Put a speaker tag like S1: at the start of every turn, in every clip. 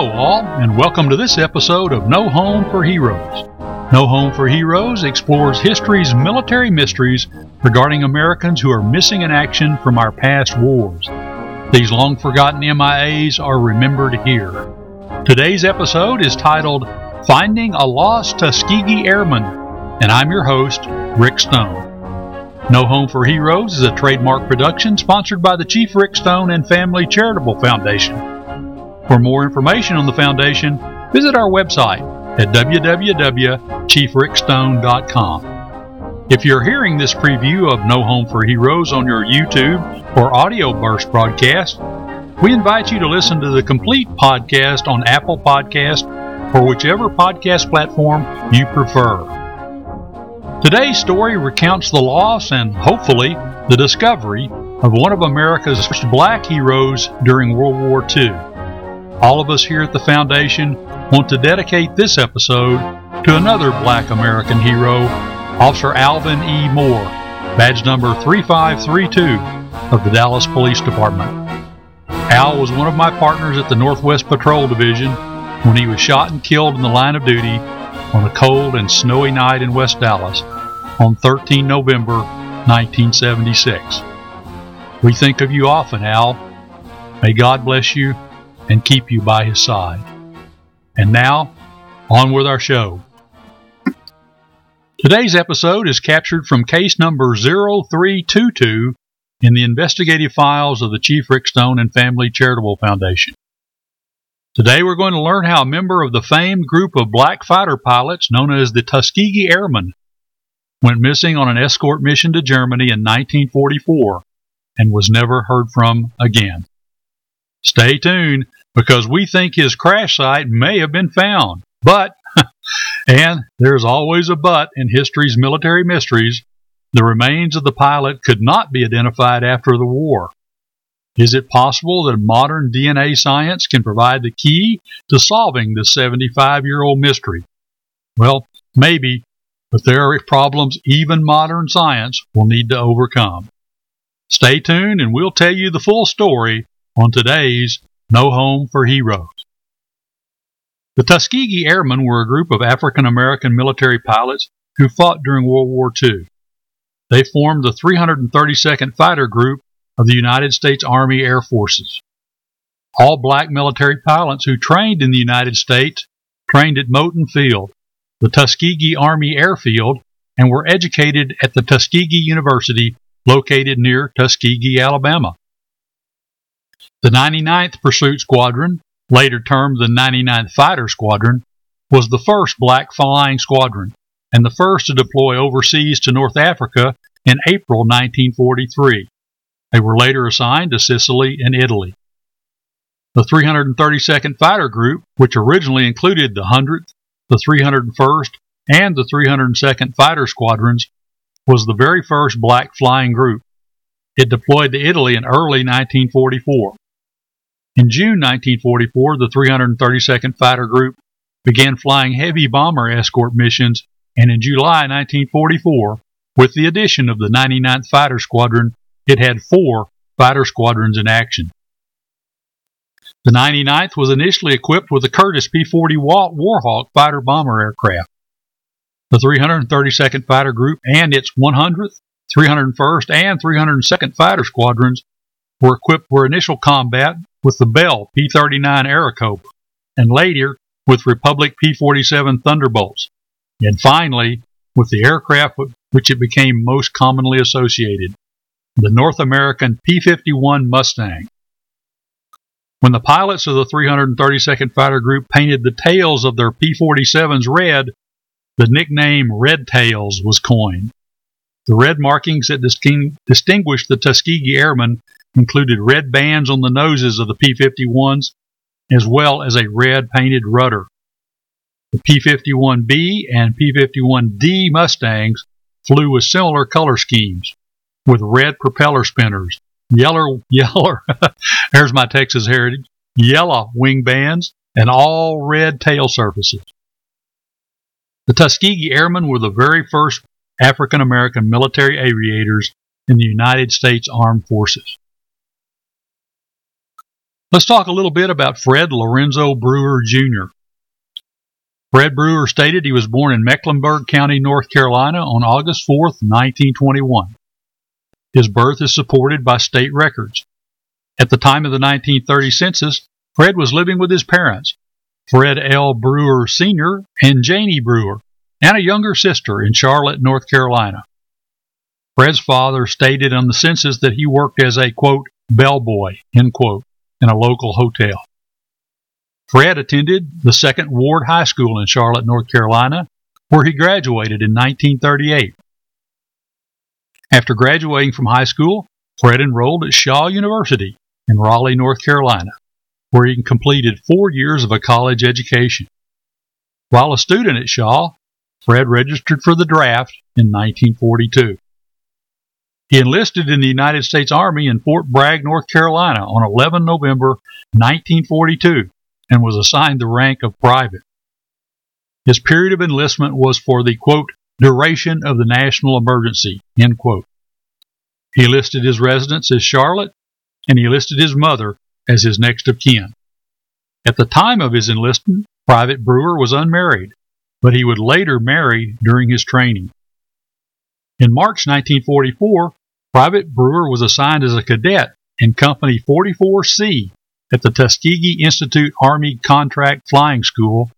S1: Hello, all, and welcome to this episode of No Home for Heroes. No Home for Heroes explores history's military mysteries regarding Americans who are missing in action from our past wars. These long forgotten MIAs are remembered here. Today's episode is titled Finding a Lost Tuskegee Airman, and I'm your host, Rick Stone. No Home for Heroes is a trademark production sponsored by the Chief Rick Stone and Family Charitable Foundation. For more information on the foundation, visit our website at www.chiefrickstone.com. If you're hearing this preview of No Home for Heroes on your YouTube or Audioburst broadcast, we invite you to listen to the complete podcast on Apple Podcast or whichever podcast platform you prefer. Today's story recounts the loss and, hopefully, the discovery of one of America's first black heroes during World War II. All of us here at the Foundation want to dedicate this episode to another black American hero, Officer Alvin E. Moore, badge number 3532 of the Dallas Police Department. Al was one of my partners at the Northwest Patrol Division when he was shot and killed in the line of duty on a cold and snowy night in West Dallas on 13 November 1976. We think of you often, Al. May God bless you and keep you by his side. And now, on with our show. Today's episode is captured from case number 0322 in the investigative files of the Chief Rick Stone and Family Charitable Foundation. Today we're going to learn how a member of the famed group of black fighter pilots known as the Tuskegee Airmen went missing on an escort mission to Germany in 1944 and was never heard from again. Stay tuned because we think his crash site may have been found, but, and there's always a but in history's military mysteries, the remains of the pilot could not be identified after the war. Is it possible that modern DNA science can provide the key to solving this 75 year old mystery? Well, maybe, but there are problems even modern science will need to overcome. Stay tuned and we'll tell you the full story on today's No Home for Heroes. The Tuskegee Airmen were a group of African American military pilots who fought during World War II. They formed the 332nd Fighter Group of the United States Army Air Forces. All black military pilots who trained in the United States trained at Moton Field, the Tuskegee Army Airfield, and were educated at the Tuskegee University located near Tuskegee, Alabama. The 99th Pursuit Squadron, later termed the 99th Fighter Squadron, was the first black flying squadron and the first to deploy overseas to North Africa in April 1943. They were later assigned to Sicily and Italy. The 332nd Fighter Group, which originally included the 100th, the 301st, and the 302nd Fighter Squadrons, was the very first black flying group. It deployed to Italy in early 1944. In June 1944, the 332nd Fighter Group began flying heavy bomber escort missions, and in July 1944, with the addition of the 99th Fighter Squadron, it had four fighter squadrons in action. The 99th was initially equipped with the Curtiss P 40 Warhawk fighter bomber aircraft. The 332nd Fighter Group and its 100th, 301st, and 302nd Fighter Squadrons were equipped for initial combat with the Bell P 39 Airacobra and later with Republic P 47 Thunderbolts, and finally with the aircraft with which it became most commonly associated the North American P 51 Mustang. When the pilots of the 332nd Fighter Group painted the tails of their P 47s red, the nickname Red Tails was coined. The red markings that distinguished the Tuskegee Airmen included red bands on the noses of the P 51s, as well as a red painted rudder. The P 51B and P 51D Mustangs flew with similar color schemes with red propeller spinners, yellow, yellow, there's my Texas heritage, yellow wing bands, and all red tail surfaces. The Tuskegee Airmen were the very first African American military aviators in the United States Armed Forces. Let's talk a little bit about Fred Lorenzo Brewer Jr. Fred Brewer stated he was born in Mecklenburg County, North Carolina on August 4, 1921. His birth is supported by state records. At the time of the 1930 census, Fred was living with his parents, Fred L. Brewer Sr. and Janie Brewer, and a younger sister in Charlotte, North Carolina. Fred's father stated on the census that he worked as a, quote, bellboy, end quote, in a local hotel. Fred attended the Second Ward High School in Charlotte, North Carolina, where he graduated in 1938. After graduating from high school, Fred enrolled at Shaw University in Raleigh, North Carolina, where he completed four years of a college education. While a student at Shaw, Fred registered for the draft in 1942. He enlisted in the United States Army in Fort Bragg, North Carolina on 11 November 1942 and was assigned the rank of private. His period of enlistment was for the quote, duration of the national emergency, end quote. He listed his residence as Charlotte, and he listed his mother as his next of kin. At the time of his enlistment, Private Brewer was unmarried, but he would later marry during his training. In March 1944, Private Brewer was assigned as a cadet in Company 44C at the Tuskegee Institute Army Contract Flying School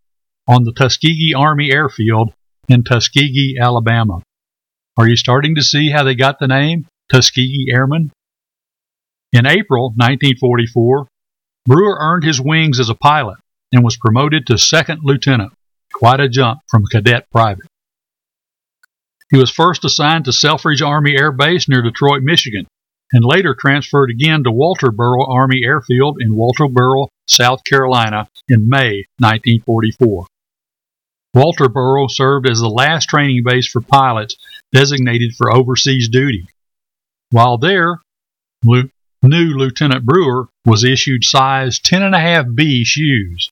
S1: on the Tuskegee Army Airfield in Tuskegee, Alabama. Are you starting to see how they got the name Tuskegee Airmen? In April 1944, Brewer earned his wings as a pilot and was promoted to second lieutenant, quite a jump from cadet private. He was first assigned to Selfridge Army Air Base near Detroit, Michigan, and later transferred again to Walterboro Army Airfield in Walterboro, South Carolina in May 1944. Walterboro served as the last training base for pilots designated for overseas duty. While there, new Lieutenant Brewer was issued size 10.5B shoes.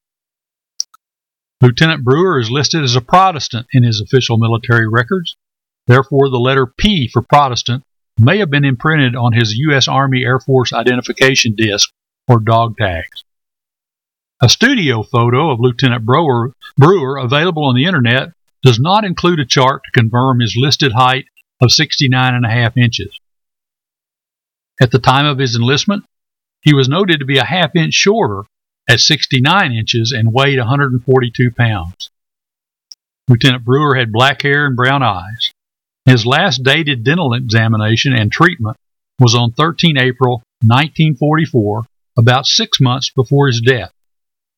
S1: Lieutenant Brewer is listed as a Protestant in his official military records. Therefore, the letter P for Protestant may have been imprinted on his U.S. Army Air Force identification disc or dog tags. A studio photo of Lieutenant Brewer, Brewer available on the internet does not include a chart to confirm his listed height of 69.5 inches. At the time of his enlistment, he was noted to be a half inch shorter at 69 inches and weighed 142 pounds. Lieutenant Brewer had black hair and brown eyes. His last dated dental examination and treatment was on 13 April 1944, about six months before his death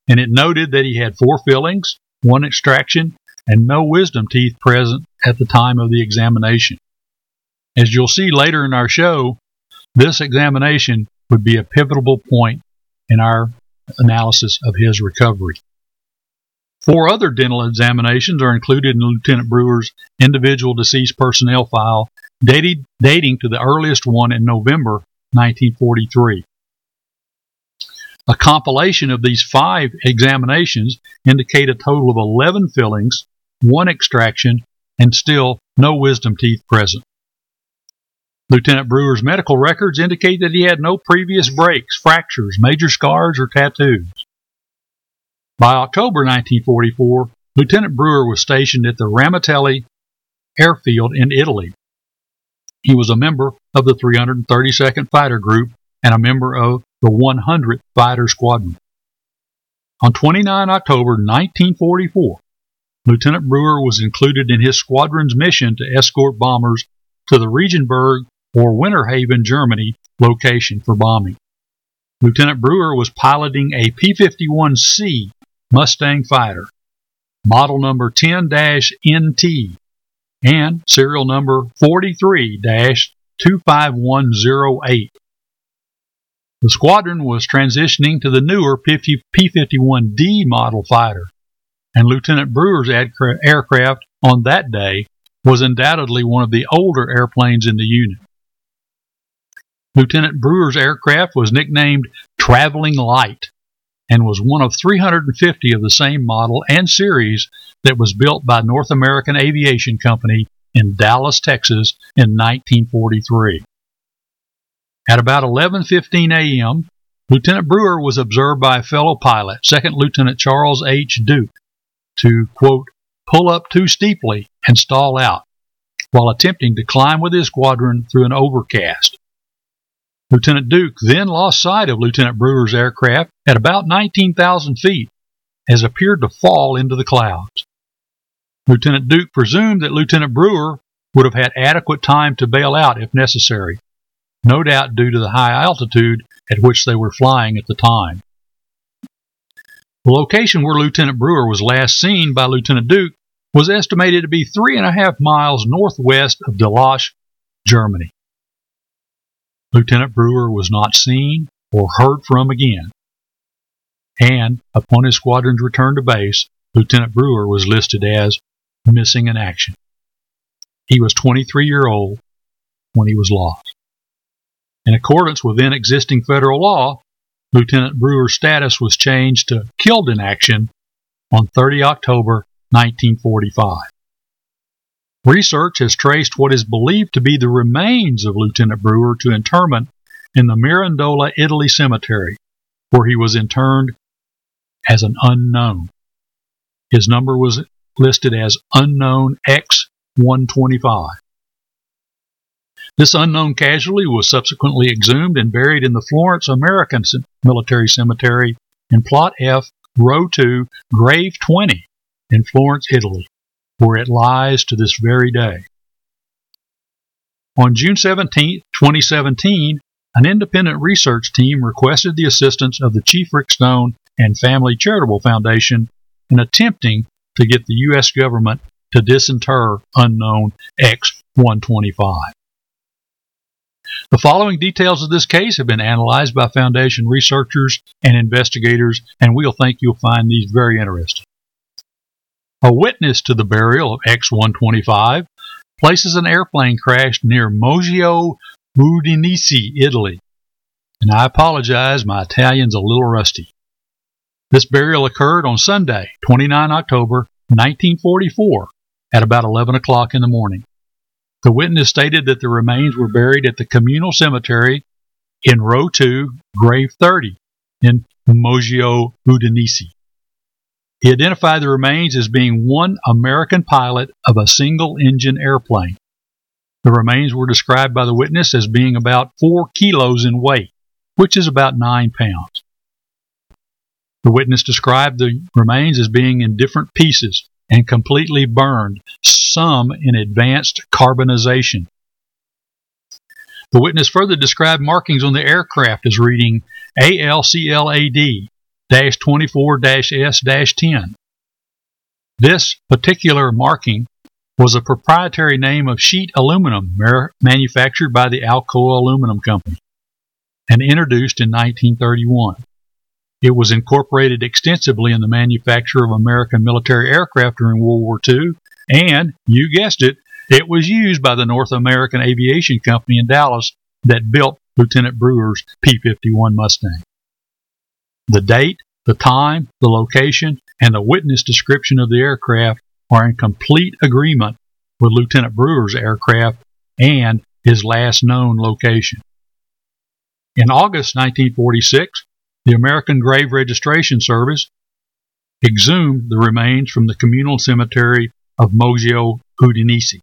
S1: and it noted that he had four fillings, one extraction, and no wisdom teeth present at the time of the examination. As you'll see later in our show, this examination would be a pivotal point in our analysis of his recovery. Four other dental examinations are included in Lieutenant Brewer's individual deceased personnel file, dated, dating to the earliest one in November 1943. A compilation of these five examinations indicate a total of 11 fillings, one extraction, and still no wisdom teeth present. Lieutenant Brewer's medical records indicate that he had no previous breaks, fractures, major scars, or tattoos. By October 1944, Lieutenant Brewer was stationed at the Ramitelli airfield in Italy. He was a member of the 332nd Fighter Group and a member of the 100th Fighter Squadron. On 29 October 1944, Lieutenant Brewer was included in his squadron's mission to escort bombers to the Regensburg or Winterhafen, Germany location for bombing. Lieutenant Brewer was piloting a P 51C Mustang fighter, model number 10 NT, and serial number 43 25108. The squadron was transitioning to the newer P-51D model fighter, and Lieutenant Brewer's aircraft on that day was undoubtedly one of the older airplanes in the unit. Lieutenant Brewer's aircraft was nicknamed Traveling Light and was one of 350 of the same model and series that was built by North American Aviation Company in Dallas, Texas in 1943. At about 11:15 a.m., Lieutenant Brewer was observed by a fellow pilot, Second Lieutenant Charles H. Duke, to, quote, pull up too steeply and stall out while attempting to climb with his squadron through an overcast. Lieutenant Duke then lost sight of Lieutenant Brewer's aircraft at about 19,000 feet as appeared to fall into the clouds. Lieutenant Duke presumed that Lieutenant Brewer would have had adequate time to bail out if necessary, no doubt due to the high altitude at which they were flying at the time. The location where Lieutenant Brewer was last seen by Lieutenant Duke was estimated to be three and a half miles northwest of Delage, Germany. Lieutenant Brewer was not seen or heard from again. And upon his squadron's return to base, Lieutenant Brewer was listed as missing in action. He was 23 year old when he was lost. In accordance with then existing federal law, Lieutenant Brewer's status was changed to killed in action on 30 October 1945. Research has traced what is believed to be the remains of Lieutenant Brewer to interment in the Mirandola, Italy cemetery, where he was interned as an unknown. His number was listed as Unknown X125. This unknown casualty was subsequently exhumed and buried in the Florence American Military Cemetery in Plot F, Row 2, Grave 20 in Florence, Italy where it lies to this very day. On June 17, 2017, an independent research team requested the assistance of the Chief Rick Stone and Family Charitable Foundation in attempting to get the U.S. government to disinter unknown X 125. The following details of this case have been analyzed by Foundation researchers and investigators, and we'll think you'll find these very interesting. A witness to the burial of X 125 places an airplane crash near Moggio Udinese, Italy. And I apologize, my Italian's a little rusty. This burial occurred on Sunday, 29 October 1944, at about 11 o'clock in the morning. The witness stated that the remains were buried at the communal cemetery in row 2, grave 30, in Moggio Udinese. He identified the remains as being one American pilot of a single engine airplane. The remains were described by the witness as being about four kilos in weight, which is about nine pounds. The witness described the remains as being in different pieces and completely burned, some in advanced carbonization. The witness further described markings on the aircraft as reading ALCLAD 24 S 10. This particular marking was a proprietary name of sheet aluminum manufactured by the Alcoa Aluminum Company and introduced in 1931. It was incorporated extensively in the manufacture of American military aircraft during World War II, and, you guessed it, it was used by the North American Aviation Company in Dallas that built Lieutenant Brewer's P 51 Mustang. The date, the time, the location, and the witness description of the aircraft are in complete agreement with Lieutenant Brewer's aircraft and his last known location. In August 1946, the American Grave Registration Service exhumed the remains from the communal cemetery of Moggio Udinese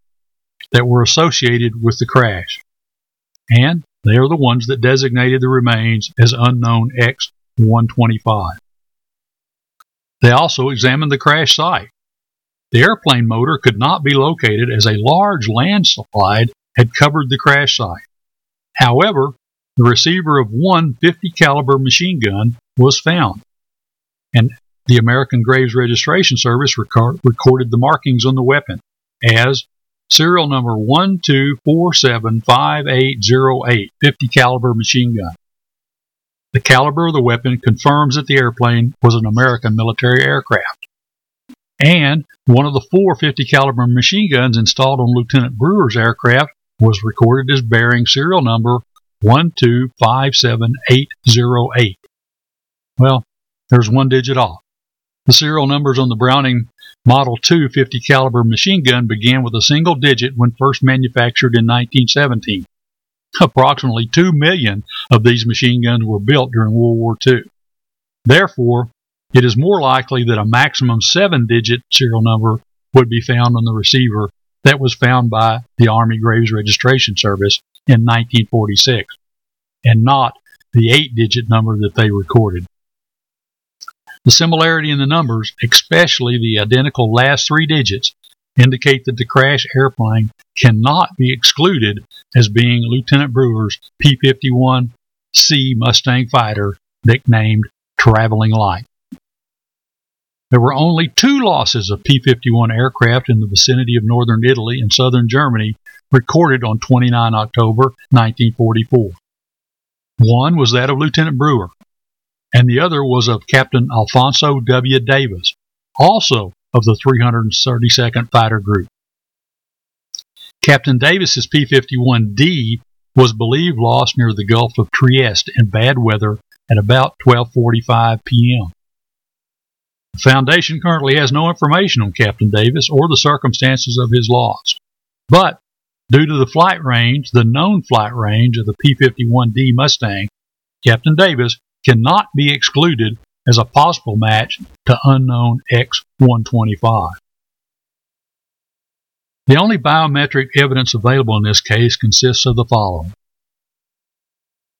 S1: that were associated with the crash. And they are the ones that designated the remains as unknown X 125. They also examined the crash site. The airplane motor could not be located as a large landslide had covered the crash site. However, the receiver of one 50 caliber machine gun was found, and the American Graves Registration Service record, recorded the markings on the weapon as serial number 12475808 50 caliber machine gun. The caliber of the weapon confirms that the airplane was an American military aircraft. And one of the four 50 caliber machine guns installed on Lieutenant Brewer's aircraft was recorded as bearing serial number 1257808. Well, there's one digit off. The serial numbers on the Browning Model 2 50 caliber machine gun began with a single digit when first manufactured in 1917. Approximately 2 million of these machine guns were built during World War II. Therefore, it is more likely that a maximum seven digit serial number would be found on the receiver that was found by the Army Graves Registration Service in 1946, and not the eight digit number that they recorded. The similarity in the numbers, especially the identical last three digits, indicate that the crash airplane cannot be excluded as being Lieutenant Brewer's P 51C Mustang fighter, nicknamed Traveling Light. There were only two losses of P 51 aircraft in the vicinity of northern Italy and southern Germany recorded on 29 October 1944. One was that of Lieutenant Brewer, and the other was of Captain Alfonso W. Davis, also of the 332nd Fighter Group. Captain Davis's P 51D was believed lost near the Gulf of Trieste in bad weather at about 12:45 p.m. The Foundation currently has no information on Captain Davis or the circumstances of his loss. But due to the flight range, the known flight range of the P 51D Mustang, Captain Davis cannot be excluded as a possible match to unknown X 125. The only biometric evidence available in this case consists of the following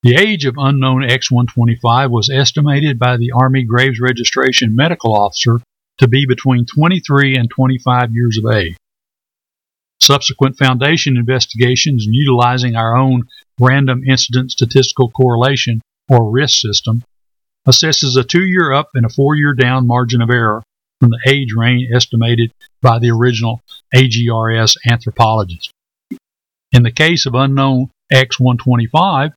S1: the age of unknown X-125 was estimated by the Army Graves Registration Medical Officer to be between 23 and 25 years of age. Subsequent Foundation investigations utilizing our own Random Incident Statistical Correlation, or RISC system, assesses a two-year up and a four-year down margin of error from the age range estimated by the original AGRS anthropologist. In the case of unknown X125,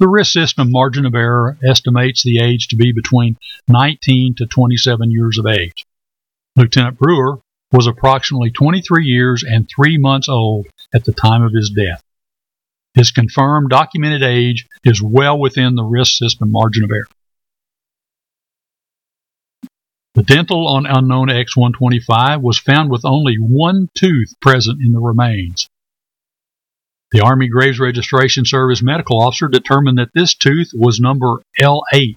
S1: the RISC system margin of error estimates the age to be between 19 to 27 years of age. Lieutenant Brewer was approximately 23 years and 3 months old at the time of his death. His confirmed documented age is well within the RISC system margin of error. The dental on unknown X125 was found with only one tooth present in the remains. The Army Graves Registration Service medical officer determined that this tooth was number L8.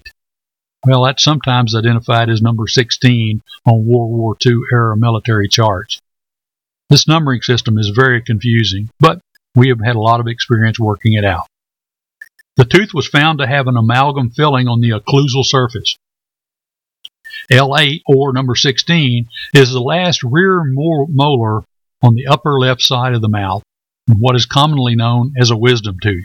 S1: Well, that's sometimes identified as number 16 on World War II era military charts. This numbering system is very confusing, but we have had a lot of experience working it out. The tooth was found to have an amalgam filling on the occlusal surface. L8 or number 16 is the last rear molar on the upper left side of the mouth what is commonly known as a wisdom tooth.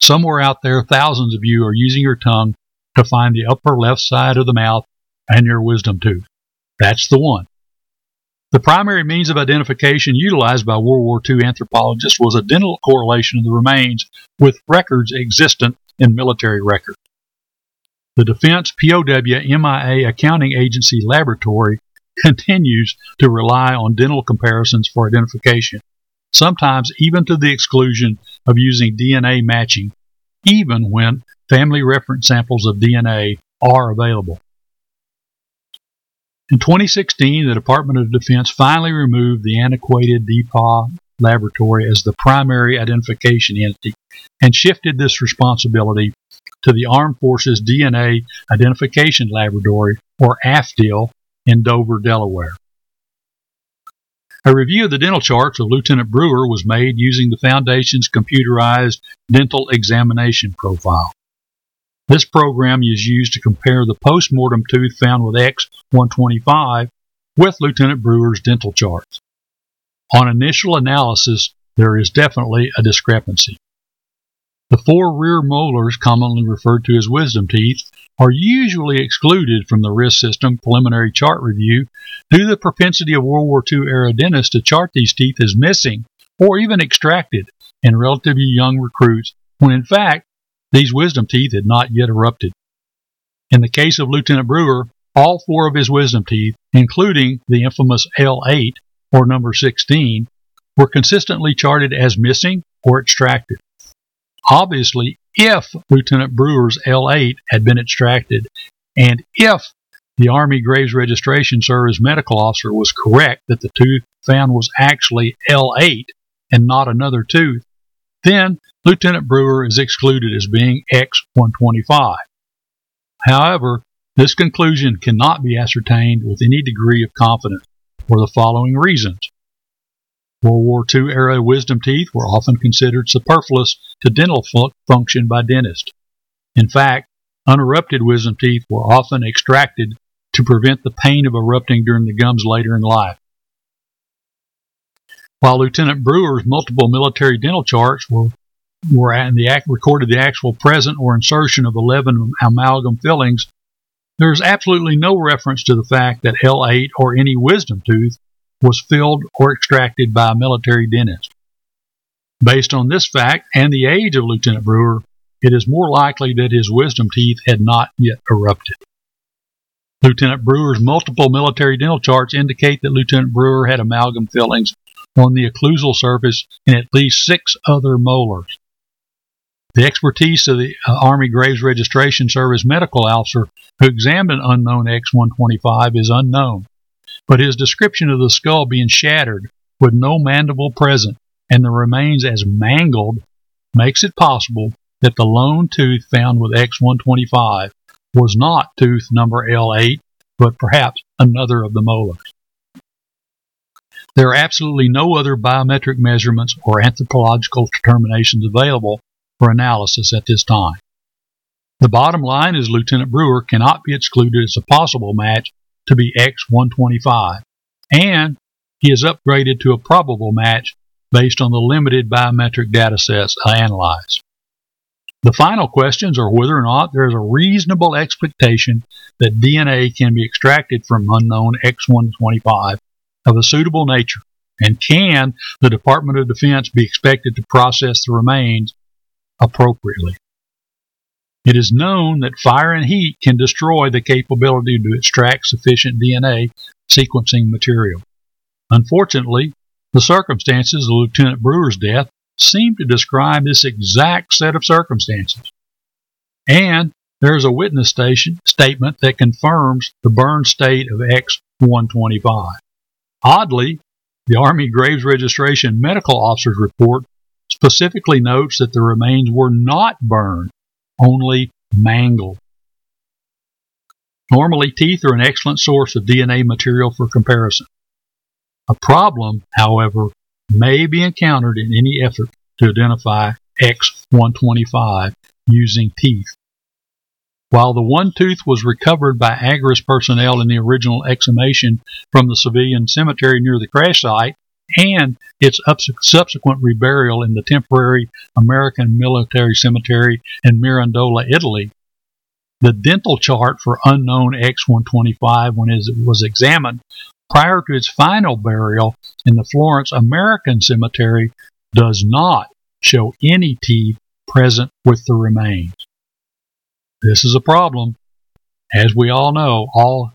S1: Somewhere out there, thousands of you are using your tongue to find the upper left side of the mouth and your wisdom tooth. That's the one. The primary means of identification utilized by World War II anthropologists was a dental correlation of the remains with records existent in military records. The Defense POW MIA Accounting Agency Laboratory continues to rely on dental comparisons for identification sometimes even to the exclusion of using DNA matching, even when family reference samples of DNA are available. In 2016, the Department of Defense finally removed the antiquated DPAA laboratory as the primary identification entity and shifted this responsibility to the Armed Forces DNA Identification Laboratory, or AFDIL, in Dover, Delaware. A review of the dental charts of Lieutenant Brewer was made using the Foundation's computerized dental examination profile. This program is used to compare the post-mortem tooth found with X125 with Lieutenant Brewer's dental charts. On initial analysis, there is definitely a discrepancy. The four rear molars, commonly referred to as wisdom teeth, are usually excluded from the RISC system preliminary chart review due to the propensity of World War II era dentists to chart these teeth as missing or even extracted in relatively young recruits when in fact these wisdom teeth had not yet erupted. In the case of Lieutenant Brewer, all four of his wisdom teeth, including the infamous L8 or number 16, were consistently charted as missing or extracted. Obviously, if Lieutenant Brewer's L8 had been extracted, and if the Army Graves Registration Service medical officer was correct that the tooth found was actually L8 and not another tooth, then Lieutenant Brewer is excluded as being X-125. However, this conclusion cannot be ascertained with any degree of confidence for the following reasons. World War II era wisdom teeth were often considered superfluous to dental function by dentists. In fact, unerupted wisdom teeth were often extracted to prevent the pain of erupting during the gums later in life. While Lieutenant Brewer's multiple military dental charts were, were in the act, recorded the actual present or insertion of 11 amalgam fillings, there is absolutely no reference to the fact that L8 or any wisdom tooth was filled or extracted by a military dentist. Based on this fact and the age of Lieutenant Brewer, it is more likely that his wisdom teeth had not yet erupted. Lieutenant Brewer's multiple military dental charts indicate that Lieutenant Brewer had amalgam fillings on the occlusal surface in at least six other molars. The expertise of the uh, Army Graves Registration Service medical officer who examined unknown X 125 is unknown, but his description of the skull being shattered with no mandible present and the remains as mangled makes it possible that the lone tooth found with X 125 was not tooth number L8, but perhaps another of the molars. There are absolutely no other biometric measurements or anthropological determinations available for analysis at this time. The bottom line is Lieutenant Brewer cannot be excluded as a possible match to be X125, and he is upgraded to a probable match based on the limited biometric data sets I analyzed. The final questions are whether or not there is a reasonable expectation that DNA can be extracted from unknown X125 of a suitable nature, and can the Department of Defense be expected to process the remains appropriately. It is known that fire and heat can destroy the capability to extract sufficient DNA sequencing material. Unfortunately, the circumstances of Lieutenant Brewer's death seem to describe this exact set of circumstances. And there is a witness station statement that confirms the burn state of X 125. Oddly, the Army Graves Registration Medical Officer's report specifically notes that the remains were not burned, only mangled. Normally, teeth are an excellent source of DNA material for comparison. A problem, however, may be encountered in any effort to identify X125 using teeth. While the one tooth was recovered by AGRS personnel in the original exhumation from the civilian cemetery near the crash site, and its subsequent reburial in the temporary American military cemetery in Mirandola, Italy. The dental chart for unknown X125, when it was examined prior to its final burial in the Florence American Cemetery, does not show any teeth present with the remains. This is a problem. As we all know, all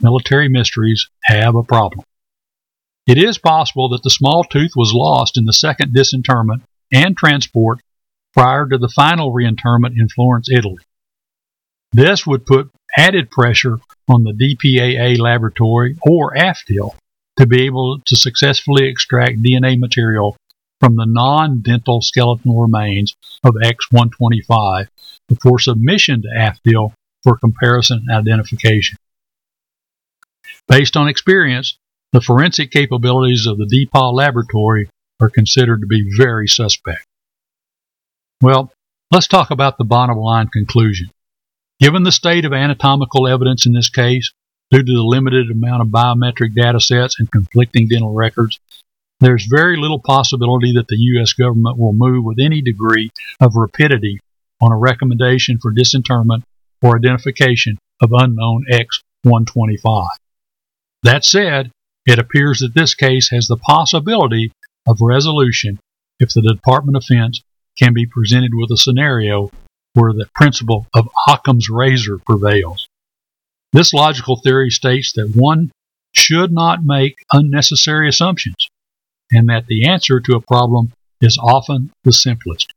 S1: military mysteries have a problem. It is possible that the small tooth was lost in the second disinterment and transport prior to the final reinterment in Florence, Italy. This would put added pressure on the DPAA laboratory or AFDIL to be able to successfully extract DNA material from the non dental skeletal remains of X125 before submission to AFDIL for comparison and identification. Based on experience, the forensic capabilities of the DPAA laboratory are considered to be very suspect. Well, let's talk about the bottom line conclusion. Given the state of anatomical evidence in this case, due to the limited amount of biometric data sets and conflicting dental records, there's very little possibility that the U.S. government will move with any degree of rapidity on a recommendation for disinterment or identification of unknown X 125. That said, it appears that this case has the possibility of resolution if the Department of Defense can be presented with a scenario where the principle of Occam's razor prevails. This logical theory states that one should not make unnecessary assumptions, and that the answer to a problem is often the simplest.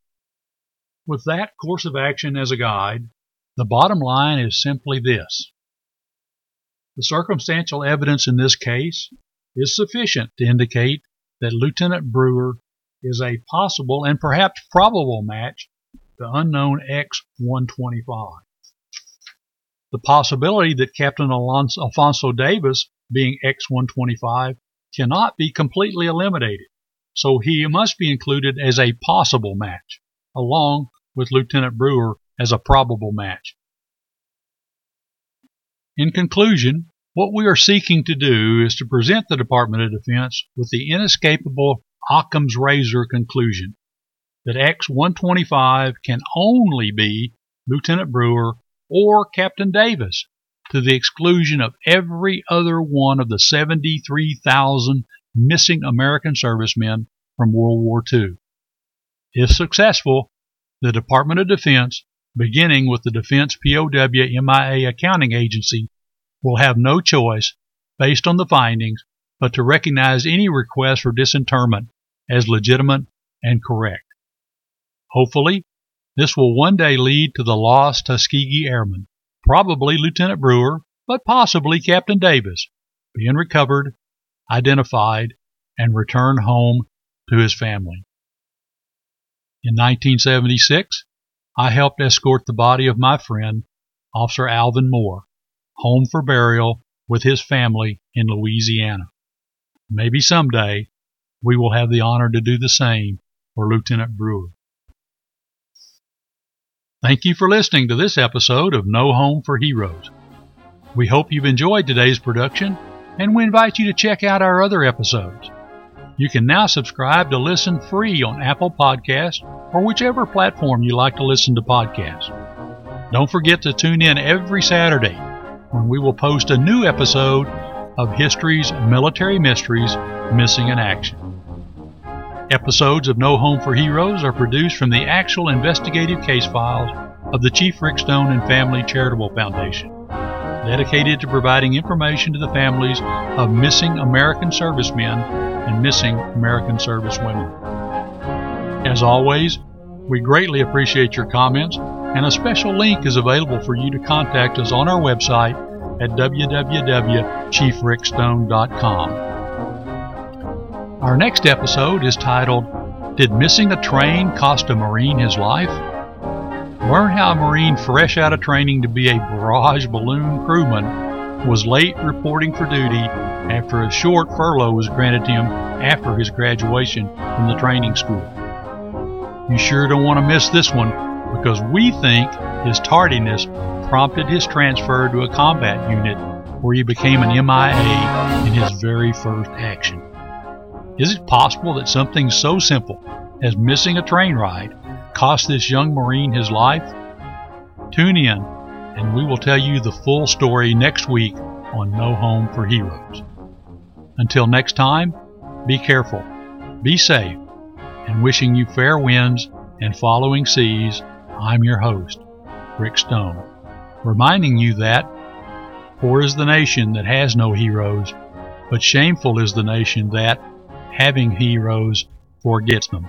S1: With that course of action as a guide, the bottom line is simply this the circumstantial evidence in this case is sufficient to indicate that Lieutenant Brewer is a possible and perhaps probable match to unknown X-125. The possibility that Captain Alonso, Alfonso Davis, being X-125, cannot be completely eliminated, so he must be included as a possible match, along with Lieutenant Brewer as a probable match. In conclusion, what we are seeking to do is to present the Department of Defense with the inescapable Occam's razor conclusion that X 125 can only be Lieutenant Brewer or Captain Davis, to the exclusion of every other one of the 73,000 missing American servicemen from World War II. If successful, the Department of Defense, beginning with the Defense POW MIA Accounting Agency, will have no choice, based on the findings, but to recognize any request for disinterment as legitimate and correct. Hopefully, this will one day lead to the lost Tuskegee Airmen, probably Lieutenant Brewer, but possibly Captain Davis, being recovered, identified, and returned home to his family. In 1976, I helped escort the body of my friend, Officer Alvin Moore, home for burial with his family in Louisiana. Maybe someday we will have the honor to do the same for Lieutenant Brewer. Thank you for listening to this episode of No Home for Heroes. We hope you've enjoyed today's production, and we invite you to check out our other episodes. You can now subscribe to listen free on Apple Podcasts or whichever platform you like to listen to podcasts. Don't forget to tune in every Saturday when we will post a new episode of History's Military Mysteries Missing in Action. Episodes of No Home for Heroes are produced from the actual investigative case files of the Chief Rick Stone and Family Charitable Foundation, dedicated to providing information to the families of missing American servicemen and missing American servicewomen. As always, we greatly appreciate your comments, and a special link is available for you to contact us on our website at www.chiefrickstone.com. Our next episode is titled Did Missing a Train Cost a Marine His Life? Learn how a Marine fresh out of training to be a barrage balloon crewman was late reporting for duty after a short furlough was granted him after his graduation from the training school. You sure don't want to miss this one because we think his tardiness prompted his transfer to a combat unit where he became an MIA in his very first action. Is it possible that something so simple as missing a train ride cost this young Marine his life? Tune in, and we will tell you the full story next week on No Home for Heroes. Until next time, be careful, be safe, and wishing you fair winds and following seas, I'm your host, Rick Stone, reminding you that poor is the nation that has no heroes, but shameful is the nation that, having heroes forgets them.